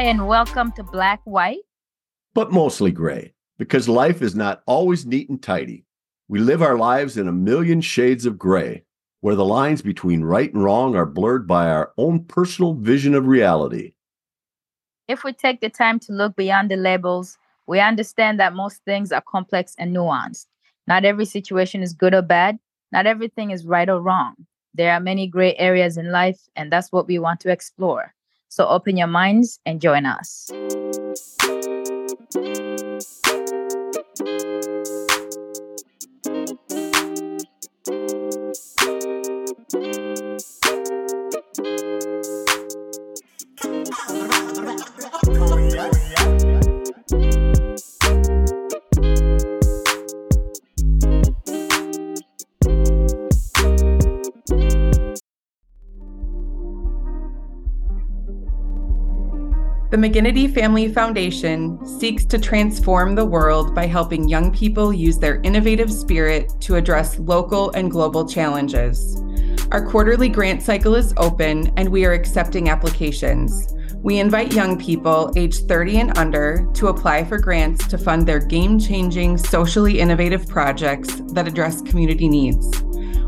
Hi, and welcome to Black White. But mostly gray, because life is not always neat and tidy. We live our lives in a million shades of gray, where the lines between right and wrong are blurred by our own personal vision of reality. If we take the time to look beyond the labels, we understand that most things are complex and nuanced. Not every situation is good or bad, not everything is right or wrong. There are many gray areas in life, and that's what we want to explore. So open your minds and join us. The McGinnity Family Foundation seeks to transform the world by helping young people use their innovative spirit to address local and global challenges. Our quarterly grant cycle is open and we are accepting applications. We invite young people aged 30 and under to apply for grants to fund their game changing, socially innovative projects that address community needs.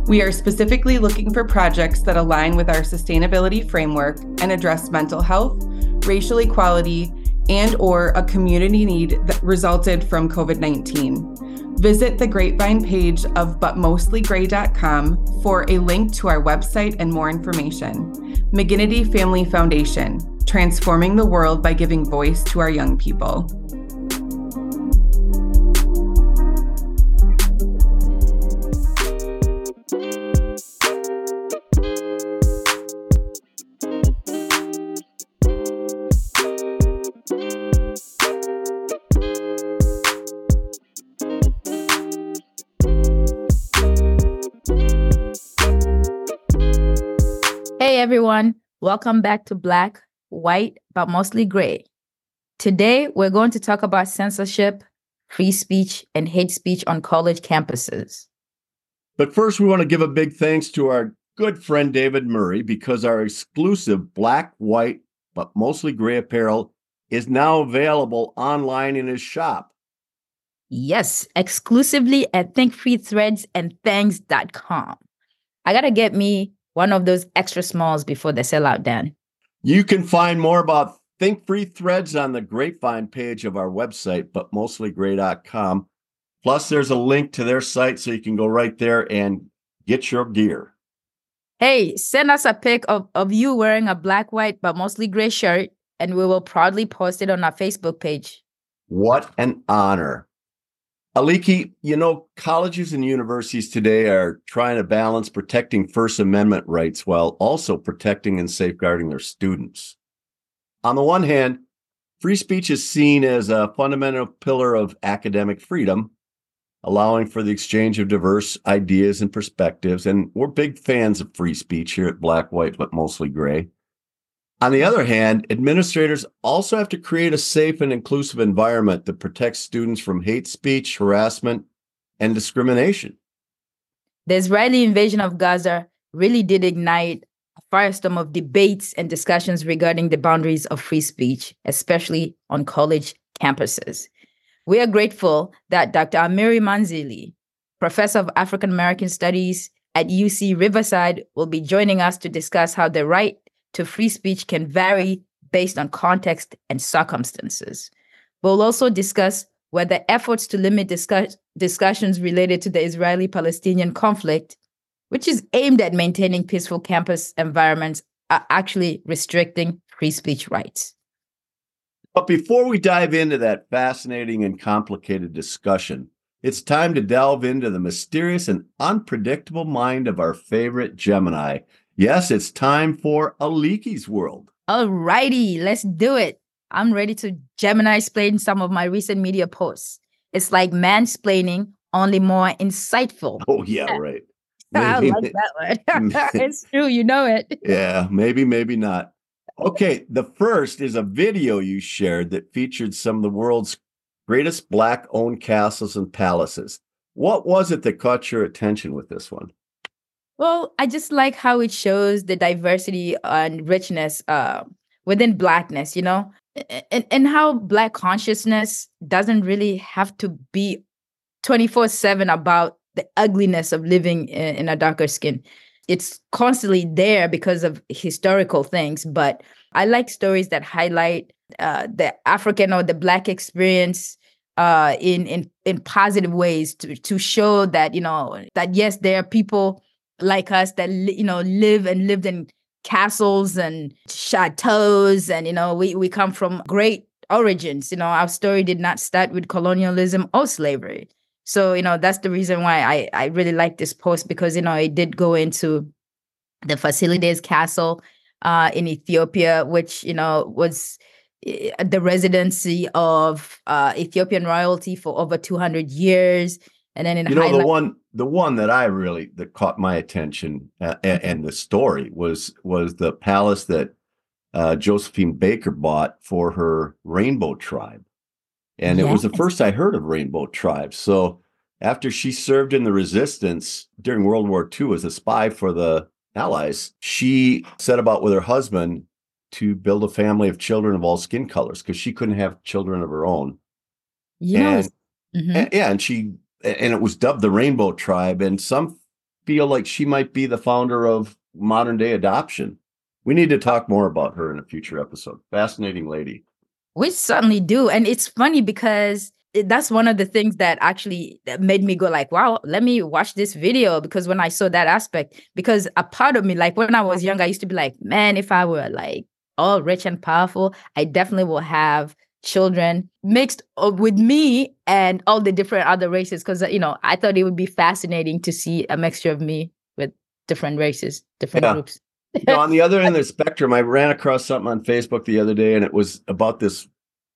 We are specifically looking for projects that align with our sustainability framework and address mental health racial equality, and or a community need that resulted from COVID-19. Visit the Grapevine page of butmostlygray.com for a link to our website and more information. McGinnity Family Foundation, transforming the world by giving voice to our young people. Welcome back to Black, White, but mostly gray. Today, we're going to talk about censorship, free speech, and hate speech on college campuses. But first, we want to give a big thanks to our good friend David Murray because our exclusive black, white, but mostly gray apparel is now available online in his shop. Yes, exclusively at thinkfreethreads and. I got to get me one of those extra smalls before they sell out, Dan. You can find more about Think Free Threads on the Grapevine page of our website, but mostlygray.com. Plus, there's a link to their site so you can go right there and get your gear. Hey, send us a pic of, of you wearing a black, white, but mostly gray shirt, and we will proudly post it on our Facebook page. What an honor. Aliki, you know, colleges and universities today are trying to balance protecting First Amendment rights while also protecting and safeguarding their students. On the one hand, free speech is seen as a fundamental pillar of academic freedom, allowing for the exchange of diverse ideas and perspectives. And we're big fans of free speech here at Black, White, but mostly gray. On the other hand, administrators also have to create a safe and inclusive environment that protects students from hate speech, harassment, and discrimination. The Israeli invasion of Gaza really did ignite a firestorm of debates and discussions regarding the boundaries of free speech, especially on college campuses. We are grateful that Dr. Amiri Mahnzili, professor of African American Studies at UC Riverside, will be joining us to discuss how the right to free speech can vary based on context and circumstances. We'll also discuss whether efforts to limit discuss- discussions related to the Israeli Palestinian conflict, which is aimed at maintaining peaceful campus environments, are actually restricting free speech rights. But before we dive into that fascinating and complicated discussion, it's time to delve into the mysterious and unpredictable mind of our favorite Gemini, Yes, it's time for Aliki's World. All righty, let's do it. I'm ready to Gemini explain some of my recent media posts. It's like mansplaining, only more insightful. Oh, yeah, right. I like that one. Mm. it's true, you know it. yeah, maybe, maybe not. Okay, the first is a video you shared that featured some of the world's greatest black owned castles and palaces. What was it that caught your attention with this one? Well, I just like how it shows the diversity and richness uh, within blackness, you know? and, and how black consciousness doesn't really have to be 24 7 about the ugliness of living in, in a darker skin it's constantly there because of historical things but i like stories that highlight uh, the african or the black experience uh, in in in positive ways to to show that you know that yes there are people like us that you know live and lived in castles and chateaus and you know we we come from great origins you know our story did not start with colonialism or slavery. So you know that's the reason why i i really like this post because you know it did go into the Fasilides castle uh in ethiopia which you know was eh, the residency of uh ethiopian royalty for over 200 years. And then in you know the one the one that I really that caught my attention uh, and, and, the story was was the palace that uh, Josephine Baker bought for her Rainbow Tribe, and yes. it was the first I heard of Rainbow Tribe. So after she served in the resistance during World War II as a spy for the Allies, she set about with her husband to build a family of children of all skin colors because she couldn't have children of her own. Yes. And, mm-hmm. and, yeah, and she and it was dubbed the Rainbow Tribe. And some feel like she might be the founder of modern day adoption. We need to talk more about her in a future episode. Fascinating lady. We certainly do. And it's funny because that's one of the things that actually made me go like wow let me watch this video because when i saw that aspect because a part of me like when i was young i used to be like man if i were like all rich and powerful i definitely will have children mixed uh, with me and all the different other races because uh, you know i thought it would be fascinating to see a mixture of me with different races different yeah. groups. You know, on the other end of the spectrum i ran across something on facebook the other day and it was about this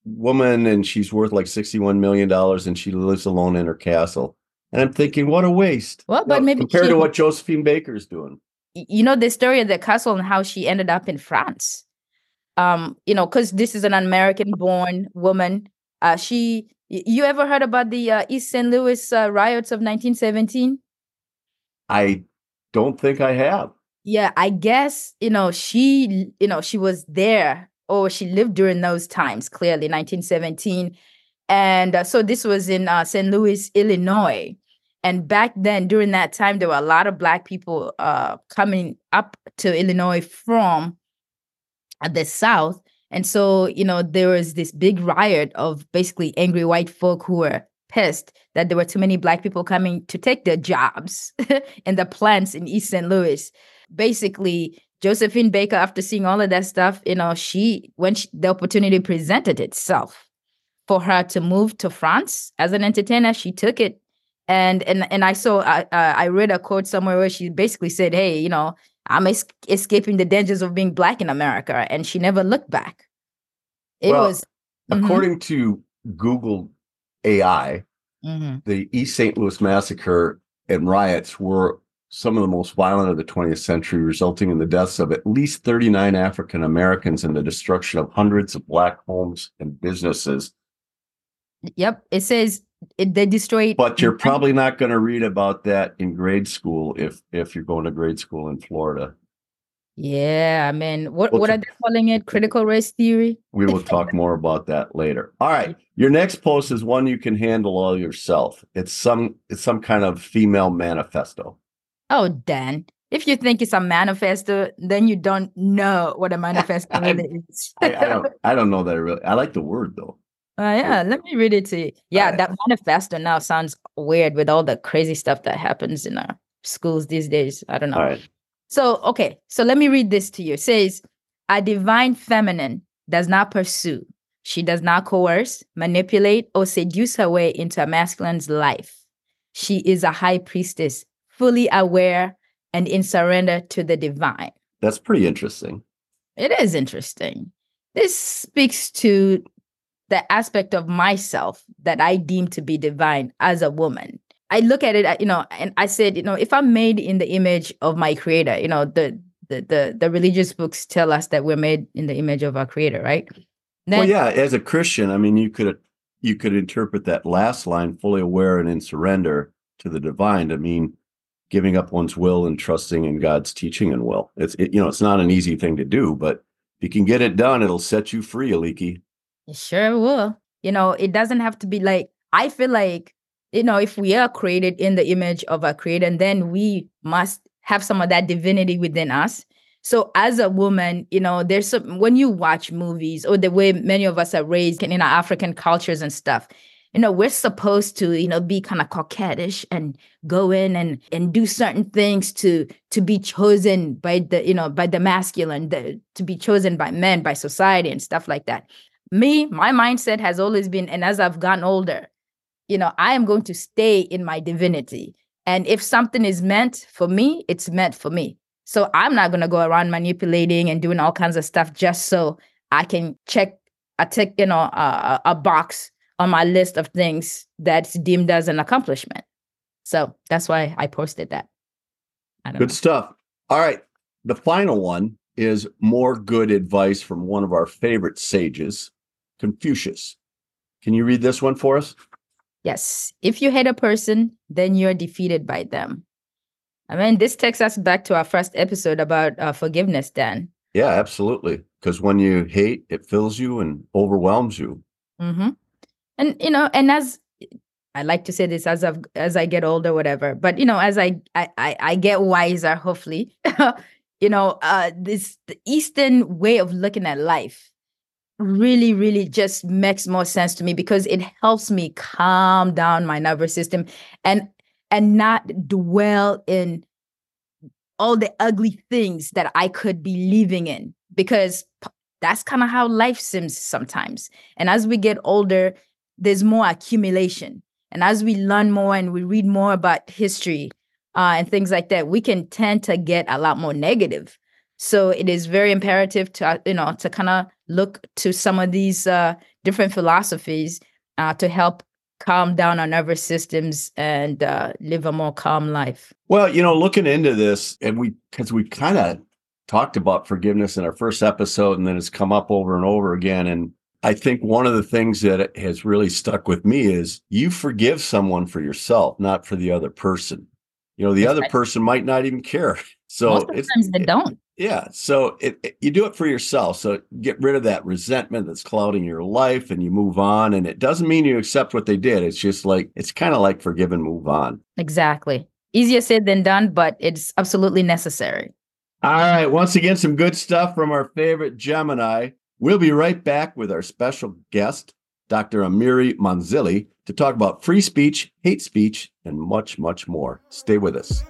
woman and she's worth like 61 million dollars and she lives alone in her castle. And i'm thinking what a waste. Well but maybe compared she, to what josephine baker's doing. You know the story of the castle and how she ended up in france um, you know, because this is an American born woman. Uh, she, you ever heard about the uh, East St. Louis uh, riots of 1917? I don't think I have. Yeah, I guess, you know, she, you know, she was there or she lived during those times, clearly, 1917. And uh, so this was in uh, St. Louis, Illinois. And back then, during that time, there were a lot of Black people uh, coming up to Illinois from at the South. And so, you know, there was this big riot of basically angry white folk who were pissed that there were too many black people coming to take their jobs in the plants in East St. Louis. Basically, Josephine Baker, after seeing all of that stuff, you know, she when she, the opportunity presented itself for her to move to France as an entertainer, she took it. And and and I saw I I read a quote somewhere where she basically said, "Hey, you know, I'm es- escaping the dangers of being black in America. And she never looked back. It well, was. Mm-hmm. According to Google AI, mm-hmm. the East St. Louis massacre and riots were some of the most violent of the 20th century, resulting in the deaths of at least 39 African Americans and the destruction of hundreds of black homes and businesses. Yep. It says it, they destroyed. But you're probably not going to read about that in grade school if if you're going to grade school in Florida. Yeah, I mean, what what are they calling it? Critical race theory. we will talk more about that later. All right, your next post is one you can handle all yourself. It's some it's some kind of female manifesto. Oh, Dan, if you think it's a manifesto, then you don't know what a manifesto really is. I, I, don't. I don't know that I really. I like the word though. Uh, yeah, let me read it to you. Yeah, that manifesto now sounds weird with all the crazy stuff that happens in our schools these days. I don't know. So, okay, so let me read this to you. It says, A divine feminine does not pursue, she does not coerce, manipulate, or seduce her way into a masculine's life. She is a high priestess, fully aware and in surrender to the divine. That's pretty interesting. It is interesting. This speaks to the aspect of myself that I deem to be divine as a woman. I look at it, uh, you know, and I said, you know, if I'm made in the image of my creator, you know, the the the, the religious books tell us that we're made in the image of our creator, right? Then, well, yeah, as a Christian, I mean, you could you could interpret that last line fully aware and in surrender to the divine to mean giving up one's will and trusting in God's teaching and will. It's it, you know, it's not an easy thing to do, but if you can get it done, it'll set you free, Aliki. It sure will. You know, it doesn't have to be like, I feel like, you know, if we are created in the image of our creator, and then we must have some of that divinity within us. So as a woman, you know, there's some when you watch movies or the way many of us are raised in our African cultures and stuff, you know, we're supposed to, you know, be kind of coquettish and go in and and do certain things to to be chosen by the, you know, by the masculine, the, to be chosen by men, by society and stuff like that. Me, my mindset has always been, and as I've gotten older, you know, I am going to stay in my divinity. And if something is meant for me, it's meant for me. So I'm not going to go around manipulating and doing all kinds of stuff just so I can check a tick, you know, a, a box on my list of things that's deemed as an accomplishment. So that's why I posted that. Good know. stuff. All right. The final one is more good advice from one of our favorite sages, Confucius. Can you read this one for us? Yes. If you hate a person, then you're defeated by them. I mean, this takes us back to our first episode about uh, forgiveness, Dan. Yeah, absolutely. Because when you hate, it fills you and overwhelms you. Mm-hmm. And you know, and as I like to say this as I've as I get older, whatever. But you know, as I I I, I get wiser, hopefully, you know, uh, this the Eastern way of looking at life really, really just makes more sense to me because it helps me calm down my nervous system and and not dwell in all the ugly things that I could be living in because that's kind of how life seems sometimes. And as we get older, there's more accumulation. And as we learn more and we read more about history uh, and things like that, we can tend to get a lot more negative. So it is very imperative to uh, you know to kind of look to some of these uh, different philosophies uh, to help calm down our nervous systems and uh, live a more calm life? Well, you know, looking into this, and we, because we kind of talked about forgiveness in our first episode, and then it's come up over and over again. And I think one of the things that has really stuck with me is you forgive someone for yourself, not for the other person. You know, the other person might not even care. So Most of times they don't. Yeah. So it, it, you do it for yourself. So get rid of that resentment that's clouding your life and you move on. And it doesn't mean you accept what they did. It's just like, it's kind of like forgive and move on. Exactly. Easier said than done, but it's absolutely necessary. All right. Once again, some good stuff from our favorite Gemini. We'll be right back with our special guest, Dr. Amiri Mahnzili, to talk about free speech, hate speech, and much, much more. Stay with us.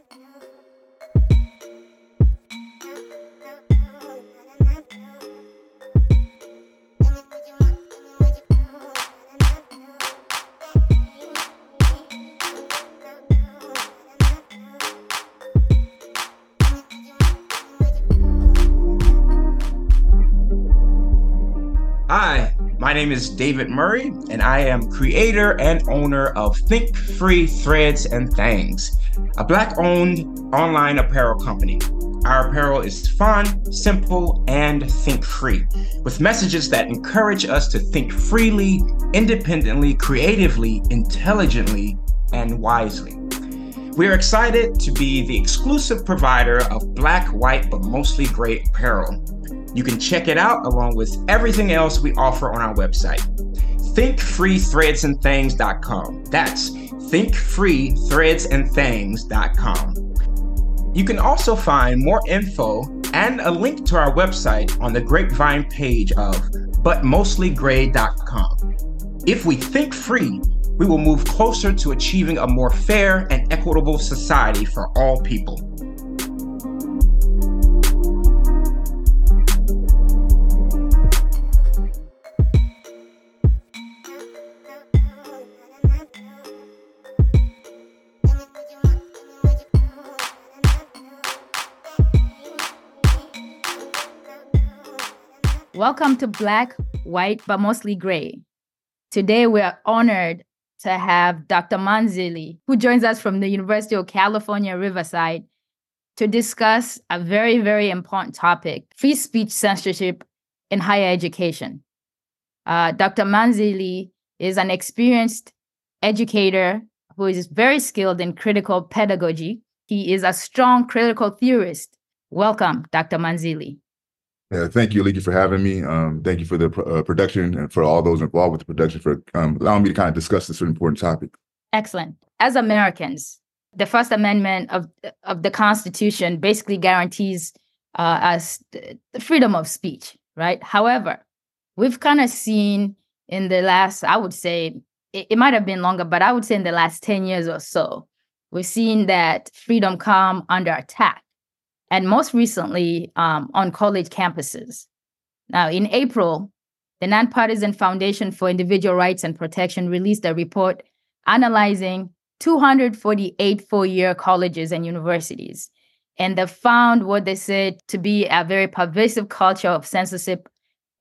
David Murray, and I am creator and owner of Think Free Threads and Things, a Black owned online apparel company. Our apparel is fun, simple, and think free, with messages that encourage us to think freely, independently, creatively, intelligently, and wisely. We're excited to be the exclusive provider of black, white, but mostly gray apparel you can check it out along with everything else we offer on our website. ThinkFreeThreadsandThings.com. That's ThinkFreeThreadsandThings.com. You can also find more info and a link to our website on the Grapevine page of ButMostlyGray.com. If we think free, we will move closer to achieving a more fair and equitable society for all people. Welcome to Black, White, but mostly Gray. Today, we are honored to have Dr. Mahnzili, who joins us from the University of California, Riverside, to discuss a very, very important topic free speech censorship in higher education. Uh, Dr. Mahnzili is an experienced educator who is very skilled in critical pedagogy. He is a strong critical theorist. Welcome, Dr. Mahnzili. Yeah, thank you, Aliki, for having me. Um, thank you for the uh, production and for all those involved with the production for um, allowing me to kind of discuss this important topic. Excellent. As Americans, the First Amendment of of the Constitution basically guarantees uh, us the freedom of speech, right? However, we've kind of seen in the last, I would say, it, it might have been longer, but I would say in the last 10 years or so, we've seen that freedom come under attack and most recently um, on college campuses. Now, in April, the Nonpartisan Foundation for Individual Rights and Protection released a report analyzing 248 four year colleges and universities. And they found what they said to be a very pervasive culture of censorship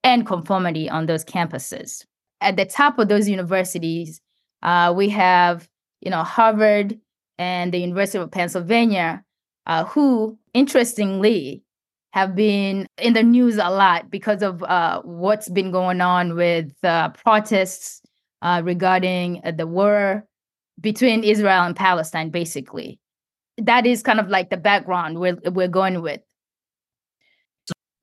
and conformity on those campuses. At the top of those universities, uh, we have, you know, Harvard and the University of Pennsylvania, uh, who interestingly, have been in the news a lot because of uh, what's been going on with uh, protests uh, regarding uh, the war between Israel and Palestine, basically. That is kind of like the background we're, we're going with.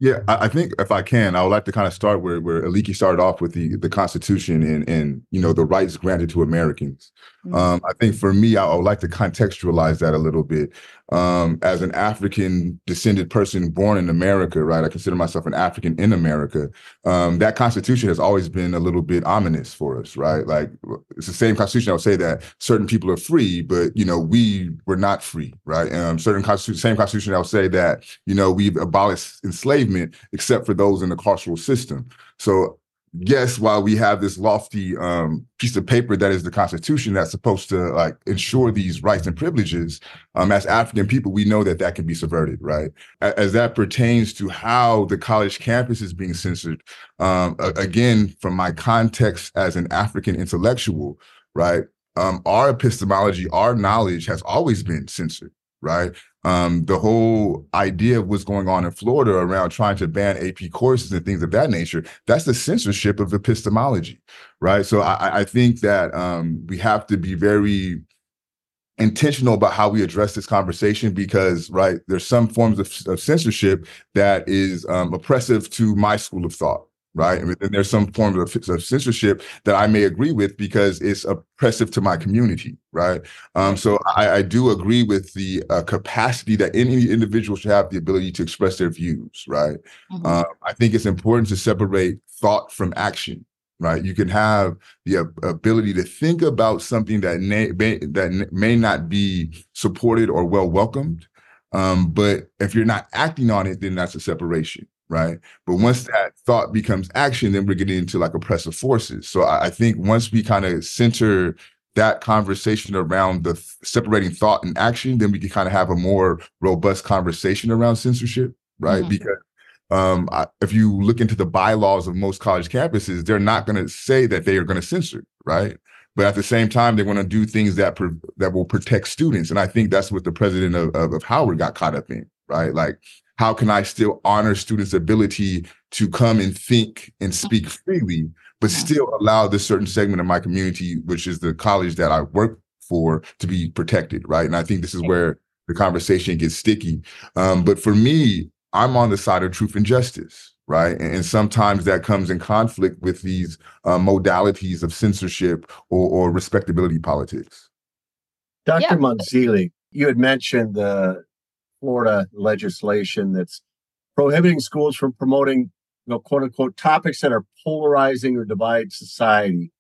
Yeah, I, think if I can, I would like to kind of start where where Aliki started off with the the Constitution and and you know the rights granted to Americans. Mm-hmm. Um, I think for me, I, I, would like to contextualize that a little bit. Um, as an African descended person born in America, right? I consider myself an African in America. Um, that Constitution has always been a little bit ominous for us, right? Like it's the same Constitution. I would say that certain people are free, but you know we were not free, right? Um, certain Constitution, same Constitution. I would say that you know we've abolished enslavement except for those in the carceral system. So yes, while we have this lofty um, piece of paper that is the Constitution that's supposed to like ensure these rights and privileges, um, as African people, we know that that can be subverted, right? As that pertains to how the college campus is being censored, um, again, from my context as an African intellectual, right? Um, our epistemology, our knowledge has always been censored, right? Um, the whole idea of what's going on in Florida around trying to ban AP courses and things of that nature, that's the censorship of epistemology, right? So I, I think that um, we have to be very intentional about how we address this conversation because right there's some forms of, of censorship that is um, oppressive to my school of thought right? And then there's some form of, of, censorship that I may agree with because it's oppressive to my community, right? Um, so I, I, do agree with the uh, capacity that any individual should have the ability to express their views, right? Mm-hmm. Uh, I think it's important to separate thought from action. Right, you can have the ability to think about something that may, that may not be supported or well welcomed, um, but if you're not acting on it, then that's a separation right? But once that thought becomes action, then we're getting into like oppressive forces. So I, I think once we kind of center that conversation around the separating thought and action, then we can kind of have a more robust conversation around censorship, right? Mm-hmm. Because um, I, if you look into the bylaws of most college campuses, they're not going to say that they are going to censor, right? But at the same time, they want to do things that that will protect students, and I think that's what the president of, of, of Howard got caught up in, right? Like how can I still honor students' ability to come and think and speak freely, but still allow this certain segment of my community, which is the college that I work for, to be protected, right? And I think this is where the conversation gets sticky. Um, but for me, I'm on the side of truth and justice, right? And, and sometimes that comes in conflict with these uh, modalities of censorship or, or respectability politics. Dr. Yeah. Mahnzili, you had mentioned the Florida legislation that's prohibiting schools from promoting, you know, quote unquote, topics that are polarizing or divide society.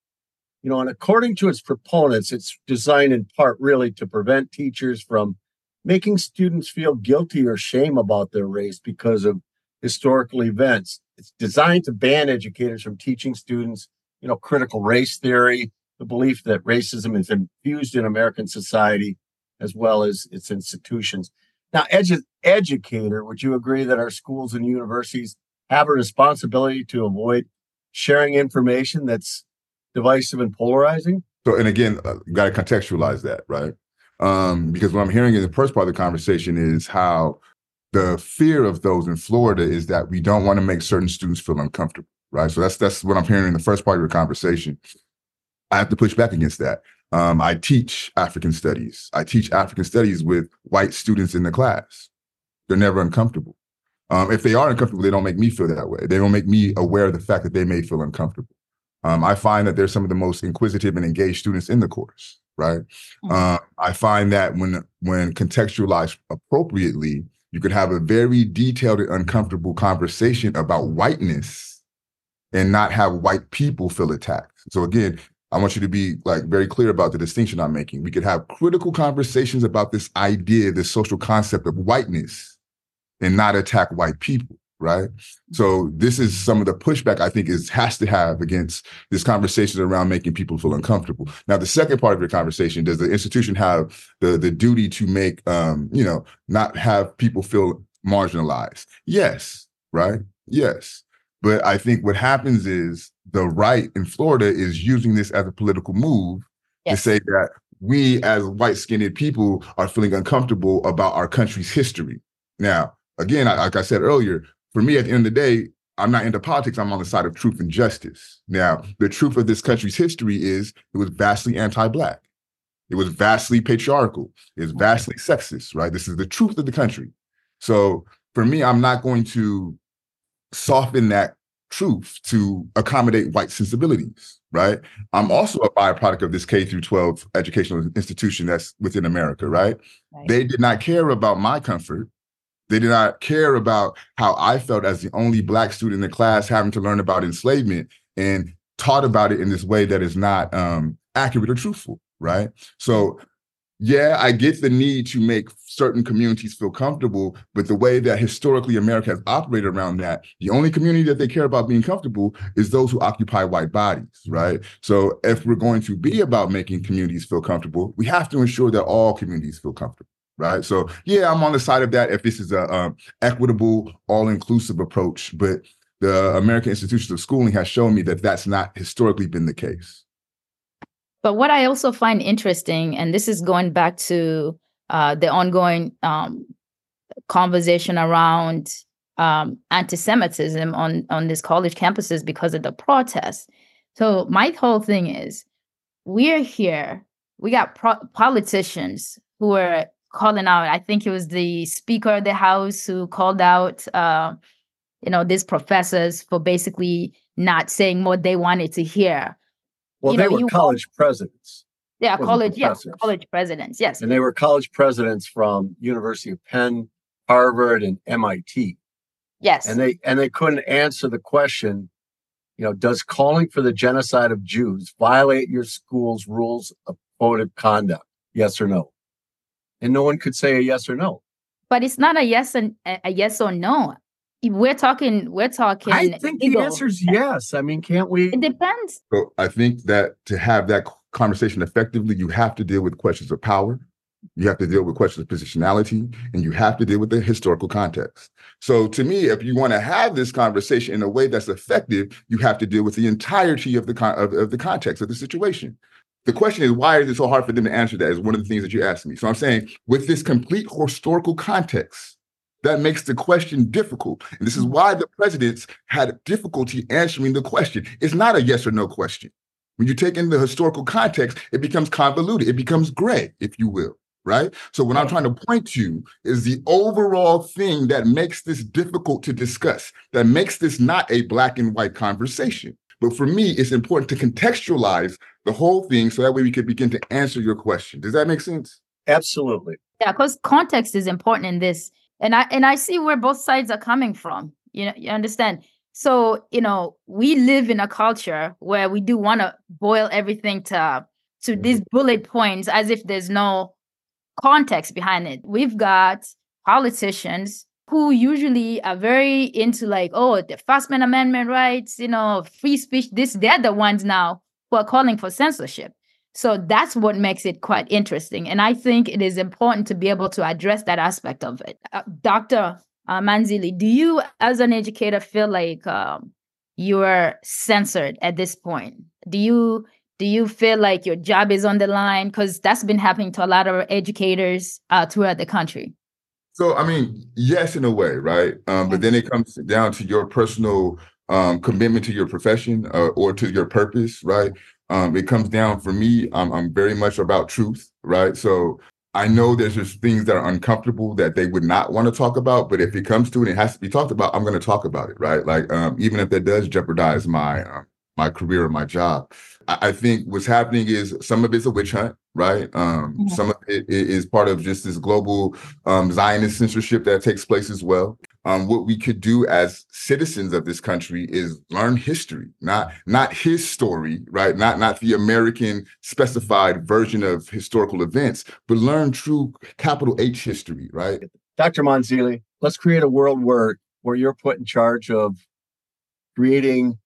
You know, and according to its proponents, it's designed in part really to prevent teachers from making students feel guilty or shame about their race because of historical events. It's designed to ban educators from teaching students, you know, critical race theory, the belief that racism is infused in American society as well as its institutions. Now, edu- educator, would you agree that our schools and universities have a responsibility to avoid sharing information that's divisive and polarizing? So, and again, uh, got to contextualize that, right? Um, because what I'm hearing in the first part of the conversation is how the fear of those in Florida is that we don't want to make certain students feel uncomfortable, right? So that's that's what I'm hearing in the first part of the conversation. I have to push back against that. Um, I teach African studies. I teach African studies with white students in the class. They're never uncomfortable. Um, if they are uncomfortable, they don't make me feel that way. They don't make me aware of the fact that they may feel uncomfortable. Um, I find that they're some of the most inquisitive and engaged students in the course, right? Mm-hmm. Uh, I find that when when contextualized appropriately, you can have a very detailed and uncomfortable conversation about whiteness and not have white people feel attacked. So again, I want you to be like very clear about the distinction I'm making. We could have critical conversations about this idea, this social concept of whiteness and not attack white people right? So this is some of the pushback I think is has to have against this conversation around making people feel uncomfortable. Now, the second part of your conversation, does the institution have the the duty to make um, you know, not have people feel marginalized? Yes, right? Yes. But I think what happens is the right in Florida is using this as a political move yes. to say that we as white skinned people are feeling uncomfortable about our country's history. Now, again, like I said earlier, for me, at the end of the day, I'm not into politics. I'm on the side of truth and justice. Now, the truth of this country's history is it was vastly anti-black. It was vastly patriarchal. It's vastly sexist, right? This is the truth of the country. So for me, I'm not going to soften that truth to accommodate white sensibilities, right? I'm also a byproduct of this K through 12 educational institution that's within America, right? right? They did not care about my comfort. They did not care about how I felt as the only black student in the class having to learn about enslavement and taught about it in this way that is not um, accurate or truthful, right? So, yeah, I get the need to make certain communities feel comfortable, but the way that historically America has operated around that, the only community that they care about being comfortable is those who occupy white bodies, right? So, if we're going to be about making communities feel comfortable, we have to ensure that all communities feel comfortable right? So yeah, I'm on the side of that if this is a um, equitable, all-inclusive approach, but the American Institutions of Schooling has shown me that that's not historically been the case. But what I also find interesting, and this is going back to uh, the ongoing um, conversation around um, anti-Semitism on on these college campuses because of the protests. So my whole thing is, we're here. We got pro- politicians who are calling out. I think it was the Speaker of the House who called out, uh, you know, these professors for basically not saying what they wanted to hear. Well, you they know, were college presidents. Yeah, college, yes, college presidents, yes. And they were college presidents from University of Penn, Harvard, and MIT. Yes. And they and they couldn't answer the question, you know, does calling for the genocide of Jews violate your school's rules of code of conduct? Yes or no? and no one could say a yes or no. But it's not a yes and a yes or no. We're talking. We're talking. I think legal. the answer is yes. I mean, can't we? It depends. So I think that to have that conversation effectively, you have to deal with questions of power. You have to deal with questions of positionality, and you have to deal with the historical context. So, to me, if you want to have this conversation in a way that's effective, you have to deal with the entirety of the con- of, of the context of the situation. The question is why is it so hard for them to answer that is one of the things that you asked me. So i'm saying with this complete historical context that makes the question difficult. And this is mm. why the presidents had difficulty answering the question. It's not a yes or no question when you take in the historical context it becomes convoluted it becomes gray if you will right so what i'm trying to point to is the overall thing that makes this difficult to discuss that makes this not a black and white conversation but for me, it's important to contextualize the whole thing so that way we could begin to answer your question. Does that make sense? Absolutely. Yeah, because context is important in this. And I and I see where both sides are coming from. You know, you understand? So, you know, we live in a culture where we do want to boil everything to to these mm-hmm. bullet points as if there's no context behind it. We've got politicians who usually are very into like, oh, the First Amendment rights, you know, free speech. This they're the ones now who are calling for censorship. So that's what makes it quite interesting, and I think it is important to be able to address that aspect of it. Uh, Dr. Uh, Mahnzili, do you, as an educator, feel like um, you are censored at this point? Do you do you feel like your job is on the line? Because that's been happening to a lot of educators uh, throughout the country. So, I mean, yes, in a way, right? Um, but then it comes down to your personal um, commitment to your profession uh, or to your purpose, right? Um, it comes down for me. I'm, I'm very much about truth, right? So, I know there's just things that are uncomfortable that they would not want to talk about, but if it comes to it, it has to be talked about. I'm going to talk about it, right? Like, um, even if that does jeopardize my uh, my career or my job, I, I, think what's happening is some of it's a witch hunt, right? Um, mm-hmm. Some of it is part of just this global um, Zionist censorship that takes place as well um, what we could do as citizens of this country is learn history, not not his story, right? Not not the American specified version of historical events, but learn true capital H history, right? Dr. Mahnzili, let's create a world where where you're put in charge of creating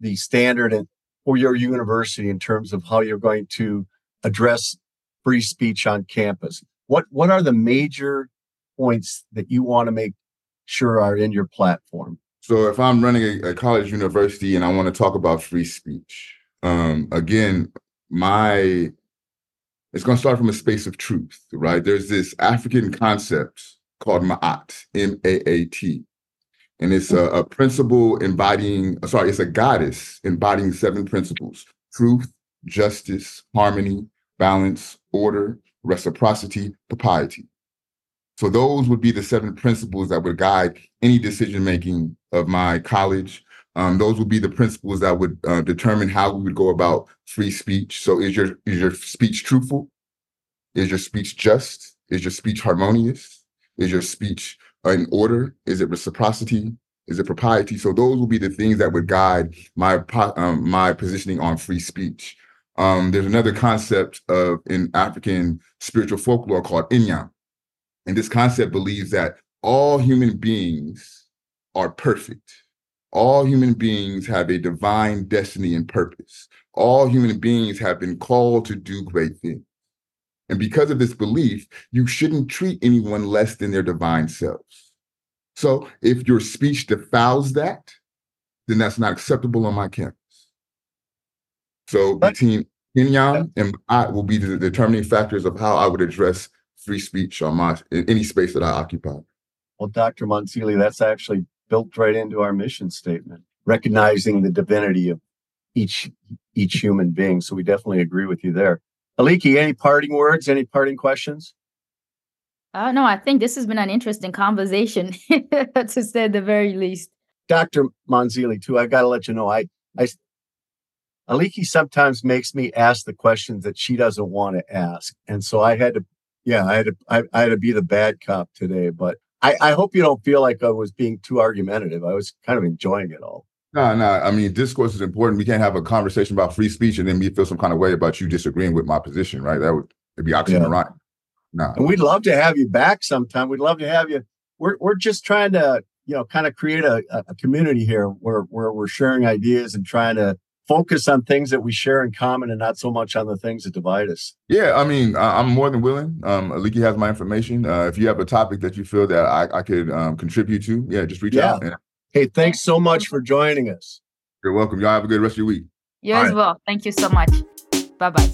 the standard and for your university in terms of how you're going to address free speech on campus. What what are the major points that you want to make sure are in your platform? So if I'm running a, a college university and I want to talk about free speech, um, again, my it's going to start from a space of truth, right? There's this African concept called Ma'at, M-A-A-T. And it's a, a principle embodying, sorry, it's a goddess embodying seven principles truth, justice, harmony, balance, order, reciprocity, propriety. So those would be the seven principles that would guide any decision making of my college. Um, those would be the principles that would uh, determine how we would go about free speech. So is your is your speech truthful? Is your speech just? Is your speech harmonious? Is your speech in order? Is it reciprocity? Is it propriety? So those will be the things that would guide my um, my positioning on free speech. Um, there's another concept of in African spiritual folklore called inyam, and this concept believes that all human beings are perfect. All human beings have a divine destiny and purpose. All human beings have been called to do great things. And because of this belief, you shouldn't treat anyone less than their divine selves. So if your speech defiles that, then that's not acceptable on my campus. So between Inyam and I will be the determining factors of how I would address free speech on my in any space that I occupy. Well, Dr. Mahnzili, that's actually built right into our mission statement, recognizing the divinity of each each human being. So we definitely agree with you there. Aliki, any parting words? Any parting questions? Uh, no, I think this has been an interesting conversation, to say the very least. Dr. Mahnzili, too, I got to let you know, I, I, Aliki sometimes makes me ask the questions that she doesn't want to ask, and so I had to yeah, I had to I, I, had to be the bad cop today, but I, I hope you don't feel like I was being too argumentative. I was kind of enjoying it all. No, no. I mean, discourse is important. We can't have a conversation about free speech and then me feel some kind of way about you disagreeing with my position, right? That would it'd be oxymoron. Yeah. No. And we'd love to have you back sometime. We'd love to have you. We're we're just trying to, you know, kind of create a, a community here where where we're sharing ideas and trying to focus on things that we share in common and not so much on the things that divide us. Yeah, I mean, I'm more than willing. Um, Aliki has my information. Uh, if you have a topic that you feel that I, I could um, contribute to, yeah, just reach yeah. out. And- hey, thanks so much for joining us. You're welcome. Y'all have a good rest of your week. You All as right. well. Thank you so much. Bye bye.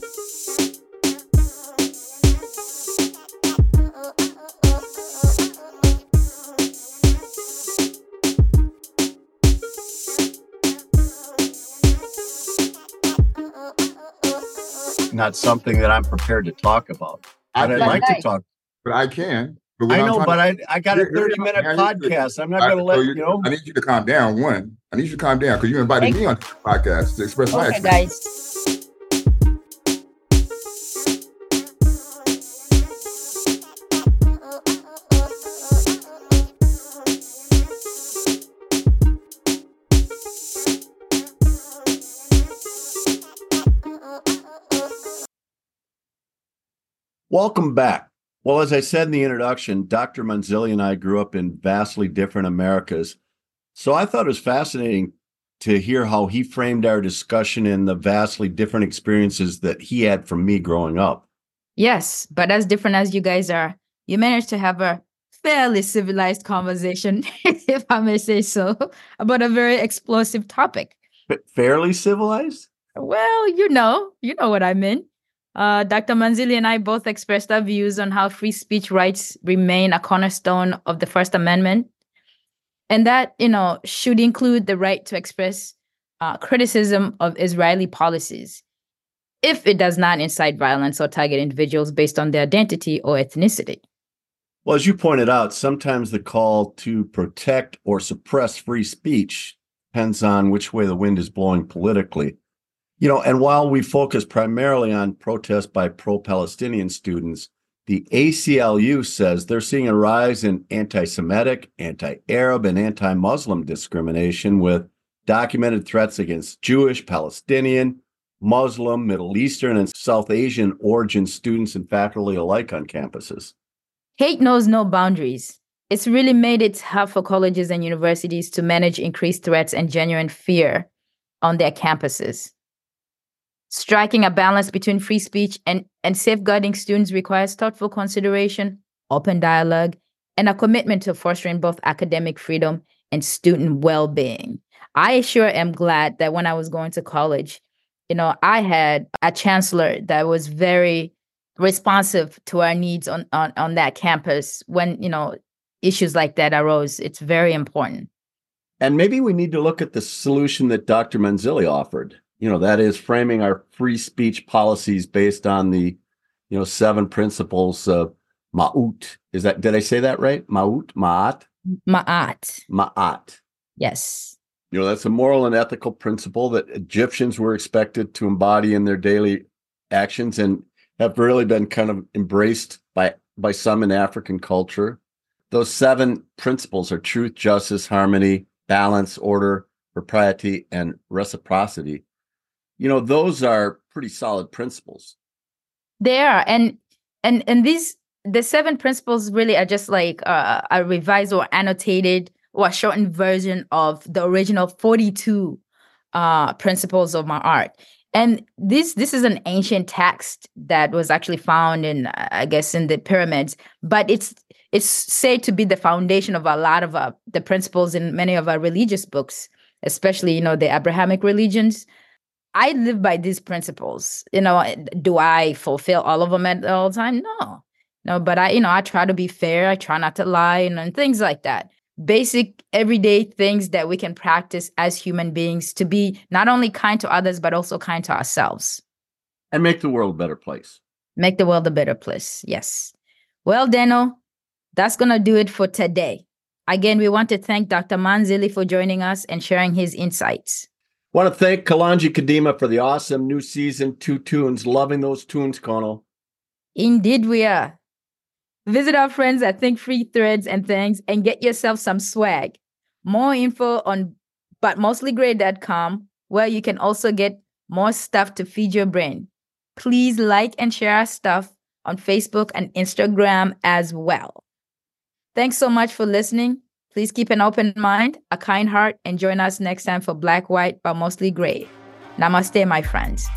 Not something that I'm prepared to talk about. But I'd like to talk. But I can. But I know, but I, I got a 30 minute podcast. I'm not going to let you, know. I need you to calm down. One, I need you to calm down because you invited me on the podcast to express okay, my experience. guys. Welcome back. Well, as I said in the introduction, Dr. Mahnzili and I grew up in vastly different Americas. So I thought it was fascinating to hear how he framed our discussion in the vastly different experiences that he had from me growing up. Yes, but as different as you guys are, you managed to have a fairly civilized conversation, if I may say so, about a very explosive topic. But fairly civilized? Well, you know, you know what I mean. Uh, Dr. Mahnzili and I both expressed our views on how free speech rights remain a cornerstone of the First Amendment, and that you know should include the right to express uh, criticism of Israeli policies. if it does not incite violence or target individuals based on their identity or ethnicity. Well, as you pointed out, sometimes the call to protect or suppress free speech depends on which way the wind is blowing politically. You know, and while we focus primarily on protests by pro Palestinian students, the ACLU says they're seeing a rise in anti Semitic, anti Arab, and anti Muslim discrimination with documented threats against Jewish, Palestinian, Muslim, Middle Eastern, and South Asian origin students and faculty alike on campuses. Hate knows no boundaries. It's really made it tough for colleges and universities to manage increased threats and genuine fear on their campuses. Striking a balance between free speech and, and safeguarding students requires thoughtful consideration, open dialogue, and a commitment to fostering both academic freedom and student well being. I sure am glad that when I was going to college, you know, I had a chancellor that was very responsive to our needs on, on on that campus when you know issues like that arose. It's very important. And maybe we need to look at the solution that dr Mahnzili offered you know that is framing our free speech policies based on the you know seven principles of ma'ut. Is that did i say that right? Ma'ut? Ma'at? Ma'at. Ma'at. Yes. You know that's a moral and ethical principle that egyptians were expected to embody in their daily actions and have really been kind of embraced by by some in African culture. Those seven principles are truth, justice, harmony, balance, order, propriety, and reciprocity. You know, those are pretty solid principles. They are, and and and these the seven principles really are just like uh, a revised or annotated or a shortened version of the original 42 uh, principles of Ma'at And this this is an ancient text that was actually found in I guess in the pyramids, but it's it's said to be the foundation of a lot of uh, the principles in many of our religious books, especially you know the Abrahamic religions. I live by these principles. You know, eh, do I fulfill all of them at all time? No, no. But I, you know, I try to be fair. I try not to lie and, and things like that basic everyday things that we can practice as human beings to be not only kind to others but also kind to ourselves and make the world a better place make the world a better place yes well dano that's going to do it for today again we want to thank dr Mahnzili for joining us and sharing his insights want to thank Kalanji Kadima for the awesome new season two tunes loving those tunes Kono indeed we are Visit our friends at Think Free Threads and Things and get yourself some swag. More info on butmostlygrey.com, where you can also get more stuff to feed your brain. Please like and share our stuff on Facebook and Instagram as well. Thanks so much for listening. Please keep an open mind, a kind heart, and join us next time for Black, White, but Mostly Gray. Namaste, my friends.